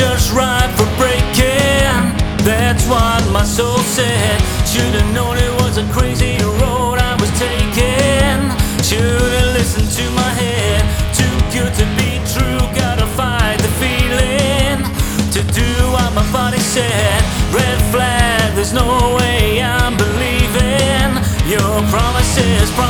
just right for breaking. That's what my soul said. Should've known it was a crazy road I was taking. Should've listened to my head. Too good to be true. Gotta fight the feeling to do what my body said. Red flag. There's no way I'm believing your promises, promises.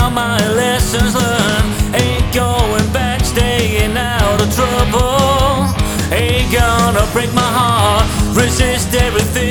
Now my lessons learned. Ain't going back, staying out of trouble. Ain't gonna break my heart. Resist everything.